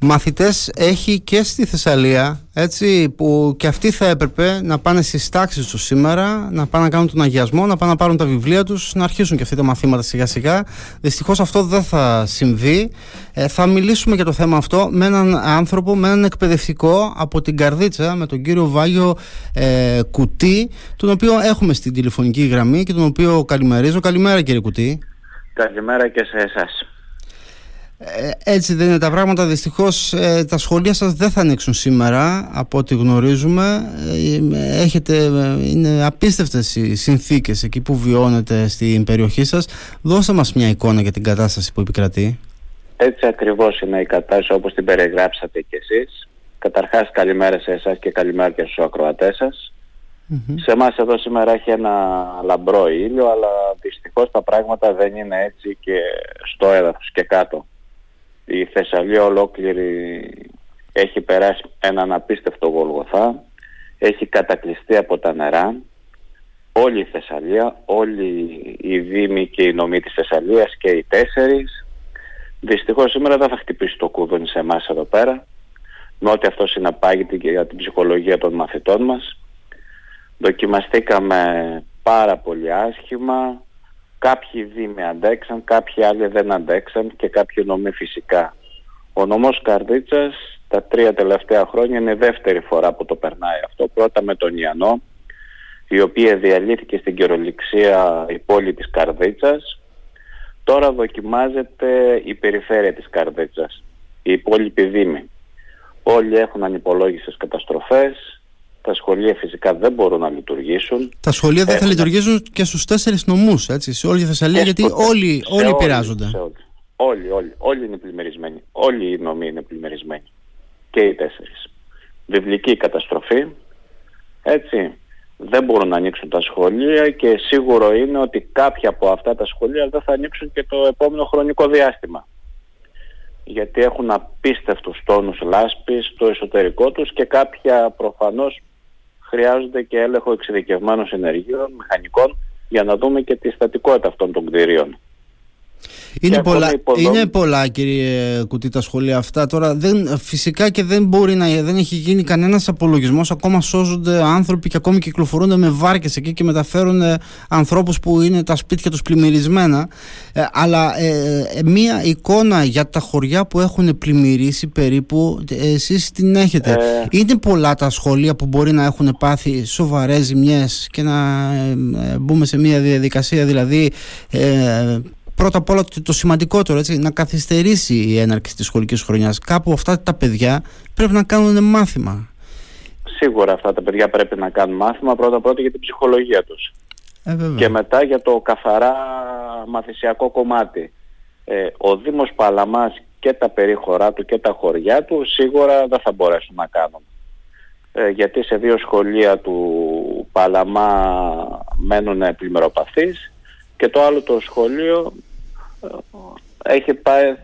μαθητές έχει και στη Θεσσαλία έτσι, που και αυτοί θα έπρεπε να πάνε στις τάξεις τους σήμερα να πάνε να κάνουν τον αγιασμό, να πάνε να πάρουν τα βιβλία τους να αρχίσουν και αυτοί τα μαθήματα σιγά σιγά δυστυχώς αυτό δεν θα συμβεί. Ε, θα μιλήσουμε για το θέμα αυτό με έναν άνθρωπο, με έναν εκπαιδευτικό από την Καρδίτσα με τον κύριο Βάγιο ε, Κουτί τον οποίο έχουμε στην τηλεφωνική γραμμή και τον οποίο καλημερίζω. Καλημέρα κύριε Κουτί. Καλημέρα και σε εσάς. ε, έτσι δεν είναι τα πράγματα. Δυστυχώς ε, τα σχολεία σας δεν θα ανοίξουν σήμερα από ό,τι γνωρίζουμε. Ε, έχετε, είναι απίστευτες οι συνθήκες εκεί που βιώνετε στην περιοχή σας. Δώστε μας μια εικόνα για την κατάσταση που επικρατεί. Έτσι ακριβώς είναι η κατάσταση όπως την περιγράψατε κι εσείς. Καταρχάς καλημέρα σε εσάς και καλημέρα και στους ακροατές σας. Σε εμάς εδώ σήμερα έχει ένα λαμπρό ήλιο, αλλά δυστυχώς τα πράγματα δεν είναι έτσι και στο έδαφος και κάτω η Θεσσαλία ολόκληρη έχει περάσει έναν απίστευτο Γολγοθά, έχει κατακλειστεί από τα νερά. Όλη η Θεσσαλία, όλοι οι δήμοι και οι νομοί της Θεσσαλίας και οι τέσσερις. Δυστυχώς σήμερα δεν θα χτυπήσει το κούδουνι σε εμάς εδώ πέρα, με ό,τι αυτό συναπάγεται και για την ψυχολογία των μαθητών μας. Δοκιμαστήκαμε πάρα πολύ άσχημα, Κάποιοι δήμοι αντέξαν, κάποιοι άλλοι δεν αντέξαν και κάποιοι νομοί φυσικά. Ο νομός Καρδίτσας τα τρία τελευταία χρόνια είναι η δεύτερη φορά που το περνάει αυτό. Πρώτα με τον Ιαννό, η οποία διαλύθηκε στην καιροληξία η πόλη της Καρδίτσας. Τώρα δοκιμάζεται η περιφέρεια της Καρδίτσας, η υπόλοιπη δήμη. Όλοι έχουν ανυπολόγιστες καταστροφές, τα σχολεία φυσικά δεν μπορούν να λειτουργήσουν. Τα σχολεία δεν θα λειτουργήσουν και στους τέσσερις νομούς, έτσι, σε όλη τη Θεσσαλία, γιατί όλοι, όλοι επηρεάζονται. Όλοι, όλοι, όλοι είναι πλημμυρισμένοι. Όλοι οι νομοί είναι πλημμυρισμένοι. Και οι τέσσερις. Βιβλική καταστροφή, έτσι, δεν μπορούν να ανοίξουν τα σχολεία και σίγουρο είναι ότι κάποια από αυτά τα σχολεία δεν θα ανοίξουν και το επόμενο χρονικό διάστημα γιατί έχουν απίστευτους τόνους λάσπης στο εσωτερικό τους και κάποια προφανώς χρειάζονται και έλεγχο εξειδικευμένων ενεργείων, μηχανικών, για να δούμε και τη στατικότητα αυτών των κτηρίων. Είναι πολλά, είναι πολλά κύριε Κουτί τα σχολεία αυτά. Τώρα δεν, φυσικά και δεν μπορεί να δεν έχει γίνει κανένας απολογισμός. Ακόμα σώζονται άνθρωποι και ακόμη κυκλοφορούνται με βάρκες εκεί και μεταφέρουν ε, ανθρώπους που είναι τα σπίτια τους πλημμυρισμένα. Ε, αλλά ε, ε, μία εικόνα για τα χωριά που έχουν πλημμυρίσει περίπου εσείς την έχετε. Είναι πολλά τα σχολεία που μπορεί να έχουν πάθει σοβαρές ζημιές και να μπούμε σε μία διαδικασία δηλαδή πρώτα απ' όλα το σημαντικότερο, έτσι, να καθυστερήσει η έναρξη της σχολικής χρονιάς. Κάπου αυτά τα παιδιά πρέπει να κάνουν μάθημα. Σίγουρα αυτά τα παιδιά πρέπει να κάνουν μάθημα πρώτα πρώτα για την ψυχολογία τους. Ε, και μετά για το καθαρά μαθησιακό κομμάτι. Ε, ο Δήμος Παλαμάς και τα περίχωρά του και τα χωριά του σίγουρα δεν θα μπορέσουν να κάνουν. Ε, γιατί σε δύο σχολεία του Παλαμά μένουν πλημμυροπαθείς και το άλλο το σχολείο έχει, πάρει,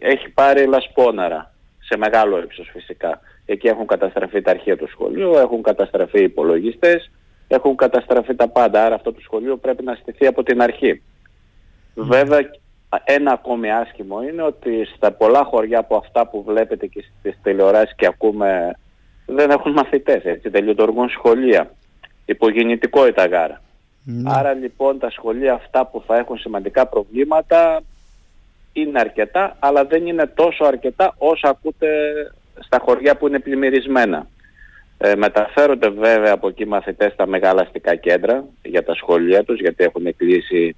έχει πάρει λασπόναρα σε μεγάλο ύψος φυσικά. Εκεί έχουν καταστραφεί τα αρχεία του σχολείου, έχουν καταστραφεί οι υπολογιστές, έχουν καταστραφεί τα πάντα. Άρα αυτό το σχολείο πρέπει να στηθεί από την αρχή. Βέβαια ένα ακόμη άσχημο είναι ότι στα πολλά χωριά από αυτά που βλέπετε και στις τηλεοράσεις και ακούμε δεν έχουν μαθητές, έτσι, δεν λειτουργούν σχολεία. Υπογεννητικότητα γάρα. Ναι. Άρα λοιπόν τα σχολεία αυτά που θα έχουν σημαντικά προβλήματα είναι αρκετά, αλλά δεν είναι τόσο αρκετά όσο ακούτε στα χωριά που είναι πλημμυρισμένα. Ε, μεταφέρονται βέβαια από εκεί μαθητές στα μεγάλα αστικά κέντρα για τα σχολεία τους, γιατί έχουν κλείσει,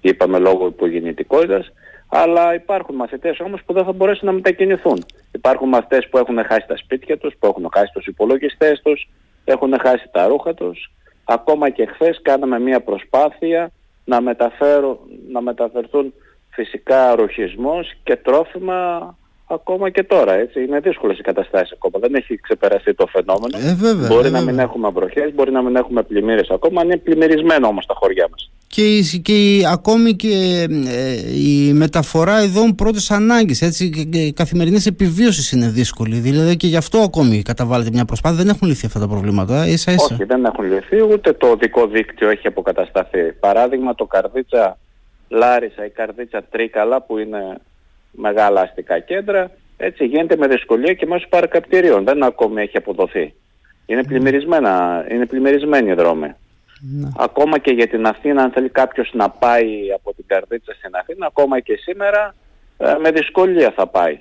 είπαμε, λόγω υπογεννητικότητας, αλλά υπάρχουν μαθητές όμως που δεν θα μπορέσουν να μετακινηθούν. Υπάρχουν μαθητές που έχουν χάσει τα σπίτια τους, που έχουν χάσει τους υπολογιστές τους, έχουν χάσει τα ρούχα τους, Ακόμα και χθες κάναμε μια προσπάθεια να, μεταφέρω, να μεταφερθούν φυσικά ρουχισμός και τρόφιμα ακόμα και τώρα. Έτσι. Είναι δύσκολες οι καταστάσεις ακόμα. Δεν έχει ξεπεραστεί το φαινόμενο. Ε, μπορεί ε, να μην έχουμε βροχές, μπορεί να μην έχουμε πλημμύρες ακόμα. Είναι πλημμυρισμένο όμως τα χωριά μας. Και, η, και ακόμη και ε, η μεταφορά ειδών πρώτης ανάγκης. Η καθημερινής επιβίωσης είναι δύσκολη. Δηλαδή και γι' αυτό ακόμη καταβάλλεται μια προσπάθεια. Δεν έχουν λυθεί αυτά τα προβλήματα. Ίσα, ίσα. Όχι, δεν έχουν λυθεί. Ούτε το οδικό δίκτυο έχει αποκατασταθεί. Παράδειγμα, το καρδίτσα Λάρισα ή καρδίτσα Τρίκαλα που είναι μεγάλα αστικά κέντρα Έτσι γίνεται με δυσκολία και μέσω παρακαπτηρίων. Δεν ακόμη έχει αποδοθεί. Είναι, πλημμυρισμένα, είναι πλημμυρισμένοι οι δρόμοι. Ναι. Ακόμα και για την Αθήνα, αν θέλει κάποιος να πάει από την Καρδίτσα στην Αθήνα, ακόμα και σήμερα ε, με δυσκολία θα πάει.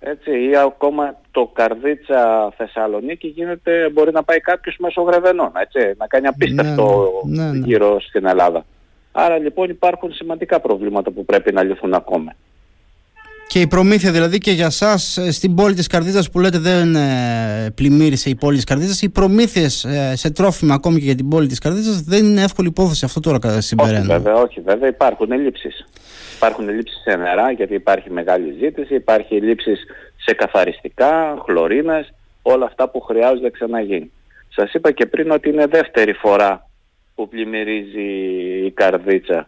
Έτσι, ή ακόμα το Καρδίτσα Θεσσαλονίκη γίνεται, μπορεί να πάει κάποιος μέσω Γρεβενών, έτσι, να κάνει απίστευτο ναι, ναι. ναι, γύρω στην Ελλάδα. Άρα λοιπόν υπάρχουν σημαντικά προβλήματα που πρέπει να λυθούν ακόμα. Και η προμήθεια δηλαδή και για εσά στην πόλη της Καρδίτσα που λέτε δεν ε, πλημμύρισε η πόλη της Καρδίτσα, οι προμήθειες ε, σε τρόφιμα ακόμη και για την πόλη της Καρδίτσα δεν είναι εύκολη υπόθεση αυτό τώρα συμπεραίνω. Όχι βέβαια, όχι βέβαια, υπάρχουν ελλείψεις. Υπάρχουν ελλείψεις σε νερά γιατί υπάρχει μεγάλη ζήτηση, υπάρχει ελλείψεις σε καθαριστικά, χλωρίνες, όλα αυτά που χρειάζονται να ξαναγίνει. Σας είπα και πριν ότι είναι δεύτερη φορά που πλημμυρίζει η Καρδίτσα.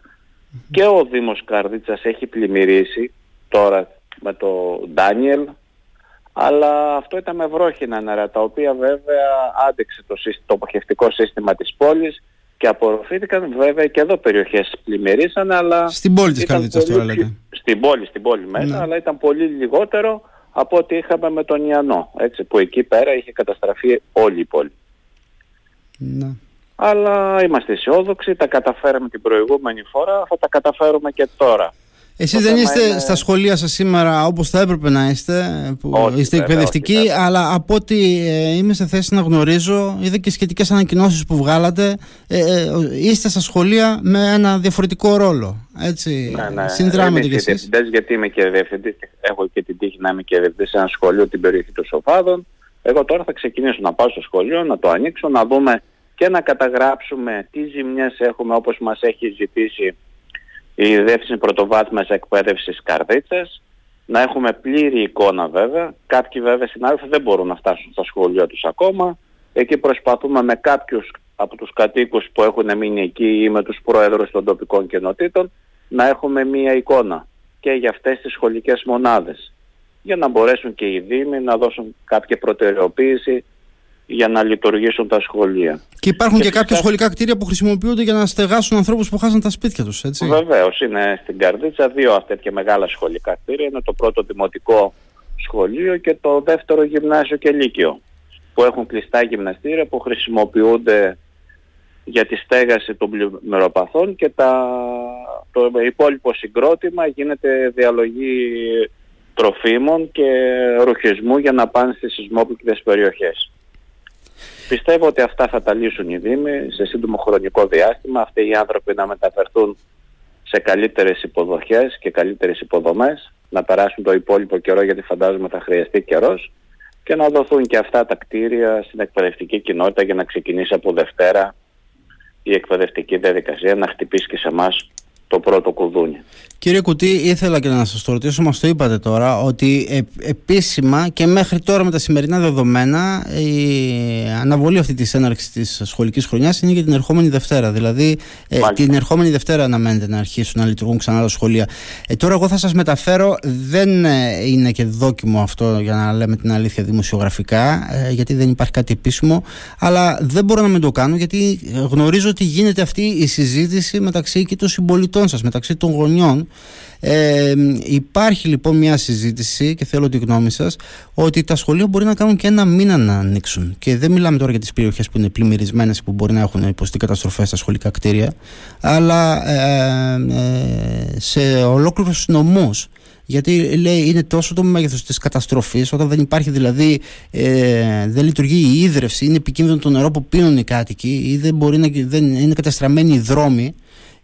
Και ο Δήμος Καρδίτσας έχει πλημμυρίσει τώρα με το Ντάνιελ, αλλά αυτό ήταν με βρόχινα νερά, τα οποία βέβαια άντεξε το, το αποχευτικό σύστημα της πόλης και απορροφήθηκαν βέβαια και εδώ περιοχές πλημμυρίσαν αλλά... Στην πόλη της Καρδίτσας τώρα λέτε. Στην πόλη, στην πόλη μέσα, ναι. αλλά ήταν πολύ λιγότερο από ό,τι είχαμε με τον Ιαννό, έτσι, που εκεί πέρα είχε καταστραφεί όλη η πόλη. Ναι. Αλλά είμαστε αισιόδοξοι, τα καταφέραμε την προηγούμενη φορά, θα τα καταφέρουμε και τώρα. Εσείς δεν είστε στα σχολεία σας σήμερα όπως θα έπρεπε να είστε, που είστε εκπαιδευτικοί, αλλά από ό,τι ε, είμαι σε θέση να γνωρίζω, είδα και σχετικές ανακοινώσεις που βγάλατε, ε, ε, είστε στα σχολεία με ένα διαφορετικό ρόλο. Έτσι, ναι, ναι. συνδράμετε κι εσείς. γιατί είμαι και διευθυντής, έχω και την τύχη να είμαι και διευθυντής σε ένα σχολείο την περιοχή των Σοφάδων. Εγώ τώρα θα ξεκινήσω να πάω στο σχολείο, να το ανοίξω, να δούμε και να καταγράψουμε τι ζημιές έχουμε όπως μας έχει ζητήσει η Διεύθυνση Πρωτοβάθμιας Εκπαίδευσης Καρδίτσας, να έχουμε πλήρη εικόνα βέβαια. Κάποιοι βέβαια συνάδελφοι δεν μπορούν να φτάσουν στα σχολεία τους ακόμα. Εκεί προσπαθούμε με κάποιους από τους κατοίκους που έχουν μείνει εκεί ή με τους πρόεδρους των τοπικών κοινοτήτων να έχουμε μία εικόνα και για αυτές τις σχολικές μονάδες για να μπορέσουν και οι Δήμοι να δώσουν κάποια προτεραιοποίηση για να λειτουργήσουν τα σχολεία. Και υπάρχουν και, και κάποια σχολικά κτίρια που χρησιμοποιούνται για να στεγάσουν ανθρώπους που χάσαν τα σπίτια τους, έτσι; Βεβαίως, είναι στην Καρδίτσα δύο τέτοια μεγάλα σχολικά κτίρια. Είναι το πρώτο δημοτικό σχολείο και το δεύτερο γυμνάσιο και λύκειο που έχουν κλειστά γυμναστήρια που χρησιμοποιούνται για τη στέγαση των πλημμυροπαθών και τα, το υπόλοιπο συγκρότημα γίνεται διαλογή τροφίμων και ρουχισμού για να πάνε στις σεισμόπληκτες περιοχές. Πιστεύω ότι αυτά θα τα λύσουν οι Δήμοι σε σύντομο χρονικό διάστημα. Αυτοί οι άνθρωποι να μεταφερθούν σε καλύτερες υποδοχές και καλύτερες υποδομές, να περάσουν το υπόλοιπο καιρό γιατί φαντάζομαι θα χρειαστεί καιρός και να δοθούν και αυτά τα κτίρια στην εκπαιδευτική κοινότητα για να ξεκινήσει από Δευτέρα η εκπαιδευτική διαδικασία να χτυπήσει και σε εμάς το πρώτο κουδούνι. Κύριε Κουτί, ήθελα και να σας το ρωτήσω, μας το είπατε τώρα, ότι ε, επίσημα και μέχρι τώρα με τα σημερινά δεδομένα η αναβολή αυτή της έναρξης της σχολικής χρονιάς είναι για την ερχόμενη Δευτέρα. Δηλαδή ε, την ερχόμενη Δευτέρα αναμένεται να αρχίσουν να λειτουργούν ξανά τα σχολεία. Ε, τώρα εγώ θα σας μεταφέρω, δεν ε, είναι και δόκιμο αυτό για να λέμε την αλήθεια δημοσιογραφικά, γιατί δεν υπάρχει κάτι επίσημο, αλλά δεν μπορώ να μην το κάνω γιατί γνωρίζω ότι γίνεται αυτή η συζήτηση μεταξύ και των συμπολιτών σας, μεταξύ των γονιών ε, υπάρχει λοιπόν μια συζήτηση και θέλω τη γνώμη σας ότι τα σχολεία μπορεί να κάνουν και ένα μήνα να ανοίξουν. Και δεν μιλάμε τώρα για τις περιοχές που είναι πλημμυρισμένες που μπορεί να έχουν υποστεί καταστροφές στα σχολικά κτίρια, αλλά ε, ε, σε ολόκληρους νομούς. Γιατί λέει είναι τόσο το μέγεθος της καταστροφής, όταν δεν υπάρχει δηλαδή, ε, δεν λειτουργεί η ίδρυυση, είναι επικίνδυνο το νερό που πίνουν οι κάτοικοι ή δεν, μπορεί να, δεν είναι καταστραμμένοι οι δρόμοι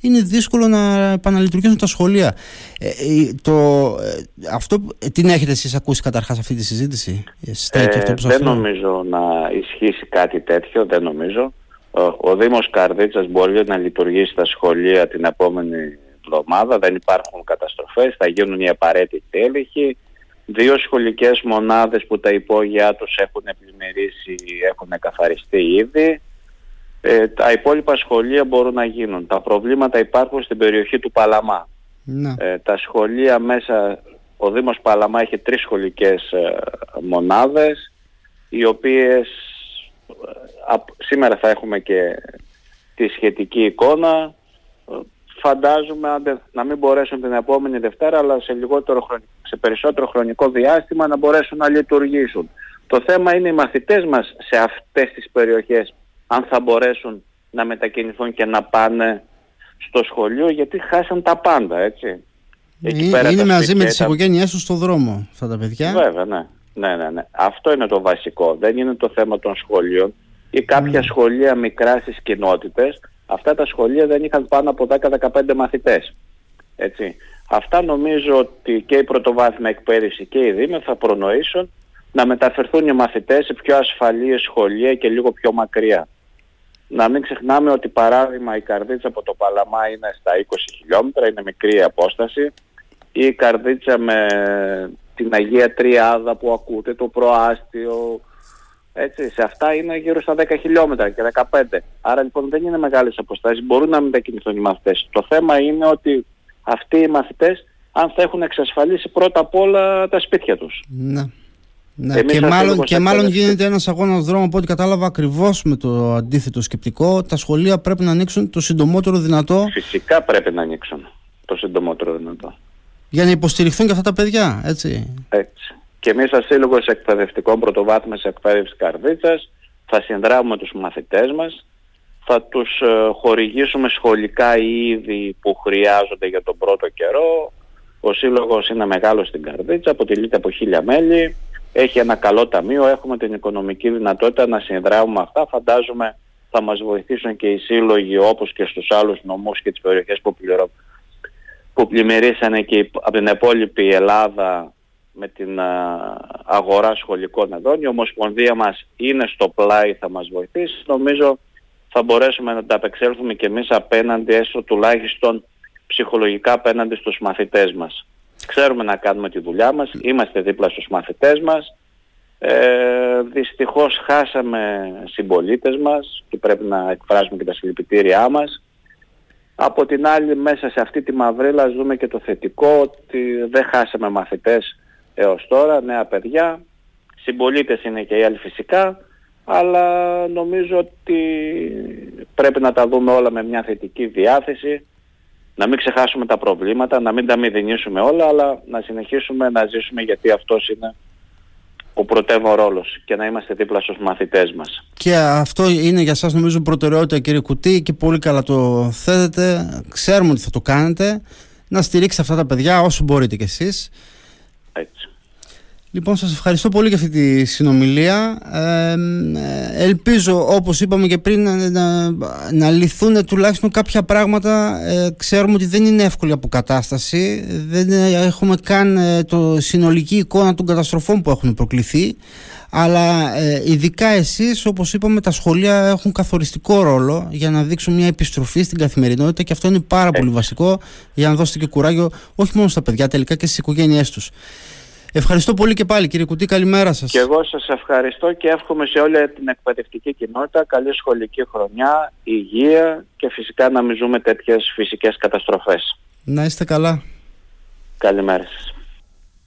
είναι δύσκολο να επαναλειτουργήσουν τα σχολεία. Ε, ε το, ε, αυτό, την έχετε εσείς ακούσει καταρχάς αυτή τη συζήτηση; Ε, αυτό που δεν νομίζω να ισχύσει κάτι τέτοιο, δεν νομίζω. Ο, ο Δήμος Καρδίτσας μπορεί να λειτουργήσει τα σχολεία την επόμενη εβδομάδα, δεν υπάρχουν καταστροφές, θα γίνουν οι απαραίτητοι έλεγχοι. Δύο σχολικές μονάδες που τα υπόγειά τους έχουν πλημμυρίσει, έχουν καθαριστεί ήδη. Ε, τα υπόλοιπα σχολεία μπορούν να γίνουν. Τα προβλήματα υπάρχουν στην περιοχή του Παλαμά. Ναι. Ε, τα σχολεία μέσα, ο Δήμος Παλαμά έχει τρεις σχολικές ε, μονάδες, οι οποίες σήμερα θα έχουμε και τη σχετική εικόνα. Φαντάζομαι να μην μπορέσουν την επόμενη Δευτέρα, αλλά σε λιγότερο σε περισσότερο χρονικό διάστημα να μπορέσουν να λειτουργήσουν. Το θέμα είναι οι μαθητές μας σε αυτές τις περιοχές αν θα μπορέσουν να μετακινηθούν και να πάνε στο σχολείο γιατί χάσαν τα πάντα έτσι. Εκεί πέρα είναι μαζί με τις οικογένειές τους στο δρόμο αυτά τα παιδιά. Βέβαια ναι. Ναι, ναι, ναι. Αυτό είναι το βασικό. Δεν είναι το θέμα των σχολείων ή κάποια σχολεία μικράς στις κοινότητες. Αυτά τα σχολεία δεν είχαν πάνω από 10-15 μαθητές. Έτσι. Αυτά νομίζω ότι και η πρωτοβάθμια εκπαίδευση και οι Δήμοι θα προνοήσουν να μεταφερθούν οι μαθητές σε πιο ασφαλή σχολεία και λίγο πιο μακριά. Να μην ξεχνάμε ότι παράδειγμα η Καρδίτσα από το Παλαμά είναι στα 20 χιλιόμετρα, είναι μικρή απόσταση. Ή η Καρδίτσα με την Αγία Τριάδα που ακούτε, το προάστιο, έτσι, σε αυτά είναι γύρω στα 10 χιλιόμετρα και 15. Άρα λοιπόν δεν είναι μεγάλες αποστάσεις, μπορούν να μετακινηθούν οι μαθητές. Το θέμα είναι ότι αυτοί οι μαθητές αν θα έχουν εξασφαλίσει πρώτα απ' όλα τα σπίτια τους. Ναι. Ναι, και μάλλον, και μάλλον γίνεται ένας αγώνας δρόμο από ό,τι κατάλαβα ακριβώς με το αντίθετο σκεπτικό. Τα σχολεία πρέπει να ανοίξουν το συντομότερο δυνατό. Φυσικά πρέπει να ανοίξουν το συντομότερο δυνατό. Για να υποστηριχθούν και αυτά τα παιδιά, έτσι. Έτσι. Και εμείς σαν Σύλλογος Εκπαιδευτικών Πρωτοβάθμιας Εκπαίδευσης Καρδίτσας θα συνδράμουμε τους μαθητές μας, θα τους ε, χορηγήσουμε σχολικά είδη που χρειάζονται για τον πρώτο καιρό. Ο Σύλλογος είναι μεγάλος στην Καρδίτσα, αποτελείται από χίλια μέλη, έχει ένα καλό ταμείο, έχουμε την οικονομική δυνατότητα να συνδράμουμε αυτά. Φαντάζομαι θα μας βοηθήσουν και οι σύλλογοι όπως και στους άλλους νομούς και τις περιοχές που, πληρω... που πλημμυρίσανε και από την υπόλοιπη Ελλάδα με την αγορά σχολικών εδών. Η Ομοσπονδία μας είναι στο πλάι, θα μας βοηθήσει. Νομίζω θα μπορέσουμε να τα απεξέλθουμε και εμείς απέναντι, έστω τουλάχιστον ψυχολογικά απέναντι στους μαθητές μας. Ξέρουμε να κάνουμε τη δουλειά μας, είμαστε δίπλα στους μαθητές μας. Ε, δυστυχώς χάσαμε συμπολίτες μας και πρέπει να εκφράσουμε και τα συλληπιτήριά μας. Από την άλλη μέσα σε αυτή τη μαυρίλα ζούμε και το θετικό ότι δεν χάσαμε μαθητές έως τώρα, νέα παιδιά. Συμπολίτες είναι και οι άλλοι φυσικά, αλλά νομίζω ότι πρέπει να τα δούμε όλα με μια θετική διάθεση, να μην ξεχάσουμε τα προβλήματα, να μην τα μηδενίσουμε όλα, αλλά να συνεχίσουμε να ζήσουμε γιατί αυτός είναι ο πρωτεύον ρόλος και να είμαστε δίπλα στους μαθητές μας. Και αυτό είναι για σας νομίζω προτεραιότητα κύριε Κουτί και πολύ καλά το θέτετε, ξέρουμε ότι θα το κάνετε, να στηρίξετε αυτά τα παιδιά όσο μπορείτε κι εσείς. Έτσι. Λοιπόν, σας ευχαριστώ πολύ για αυτή τη συνομιλία. Ε, ελπίζω, όπως είπαμε και πριν, να, να, να λυθούν τουλάχιστον κάποια πράγματα. Ε, ξέρουμε ότι δεν είναι εύκολη αποκατάσταση. Δεν έχουμε καν ε, το συνολική εικόνα των καταστροφών που έχουν προκληθεί. Αλλά ε, ειδικά εσείς, όπως είπαμε, τα σχολεία έχουν καθοριστικό ρόλο για να δείξουν μια επιστροφή στην καθημερινότητα και αυτό είναι πάρα πολύ βασικό για να δώσετε και κουράγιο όχι μόνο στα παιδιά τελικά και στις οικογένειές τους. Ευχαριστώ πολύ και πάλι κύριε Κουτή, καλημέρα σας. Και εγώ σας ευχαριστώ και εύχομαι σε όλη την εκπαιδευτική κοινότητα καλή σχολική χρονιά, υγεία και φυσικά να μην ζούμε τέτοιες φυσικές καταστροφές. Να είστε καλά. Καλημέρα σας.